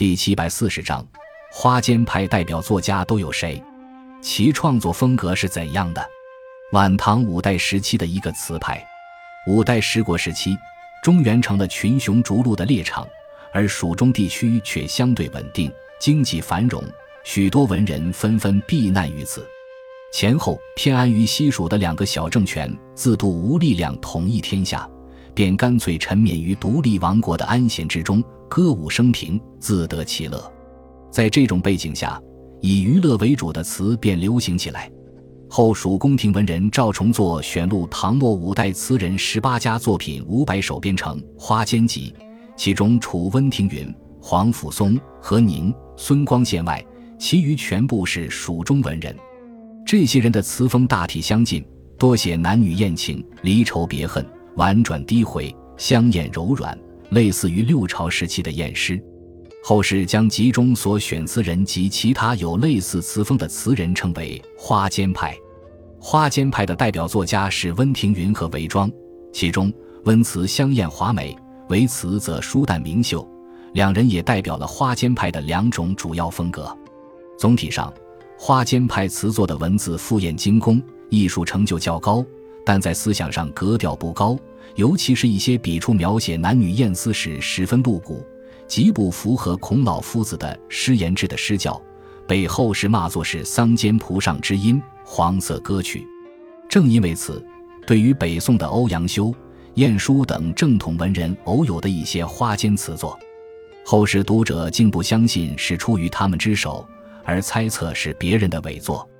第七百四十章，花间派代表作家都有谁？其创作风格是怎样的？晚唐五代时期的一个词牌。五代十国时期，中原成了群雄逐鹿的猎场，而蜀中地区却相对稳定，经济繁荣，许多文人纷纷避难于此。前后偏安于西蜀的两个小政权，自度无力量统一天下，便干脆沉湎于独立王国的安闲之中，歌舞升平，自得其乐。在这种背景下，以娱乐为主的词便流行起来。后蜀宫廷文人赵崇作选录唐末五代词人十八家作品五百首，编成《花间集》，其中除温庭筠、黄甫松、何宁、孙光宪外，其余全部是蜀中文人。这些人的词风大体相近，多写男女艳情、离愁别恨，婉转低回，香艳柔软，类似于六朝时期的艳诗。后世将集中所选词人及其他有类似词风的词人称为花间派。花间派的代表作家是温庭筠和韦庄，其中温词香艳华美，韦词则疏淡明秀，两人也代表了花间派的两种主要风格。总体上。花间派词作的文字复艳精工，艺术成就较高，但在思想上格调不高，尤其是一些笔触描写男女艳思时十分露骨，极不符合孔老夫子的诗言志的诗教，被后世骂作是桑间蒲上之音、黄色歌曲。正因为此，对于北宋的欧阳修、晏殊等正统文人偶有的一些花间词作，后世读者竟不相信是出于他们之手。而猜测是别人的伪作。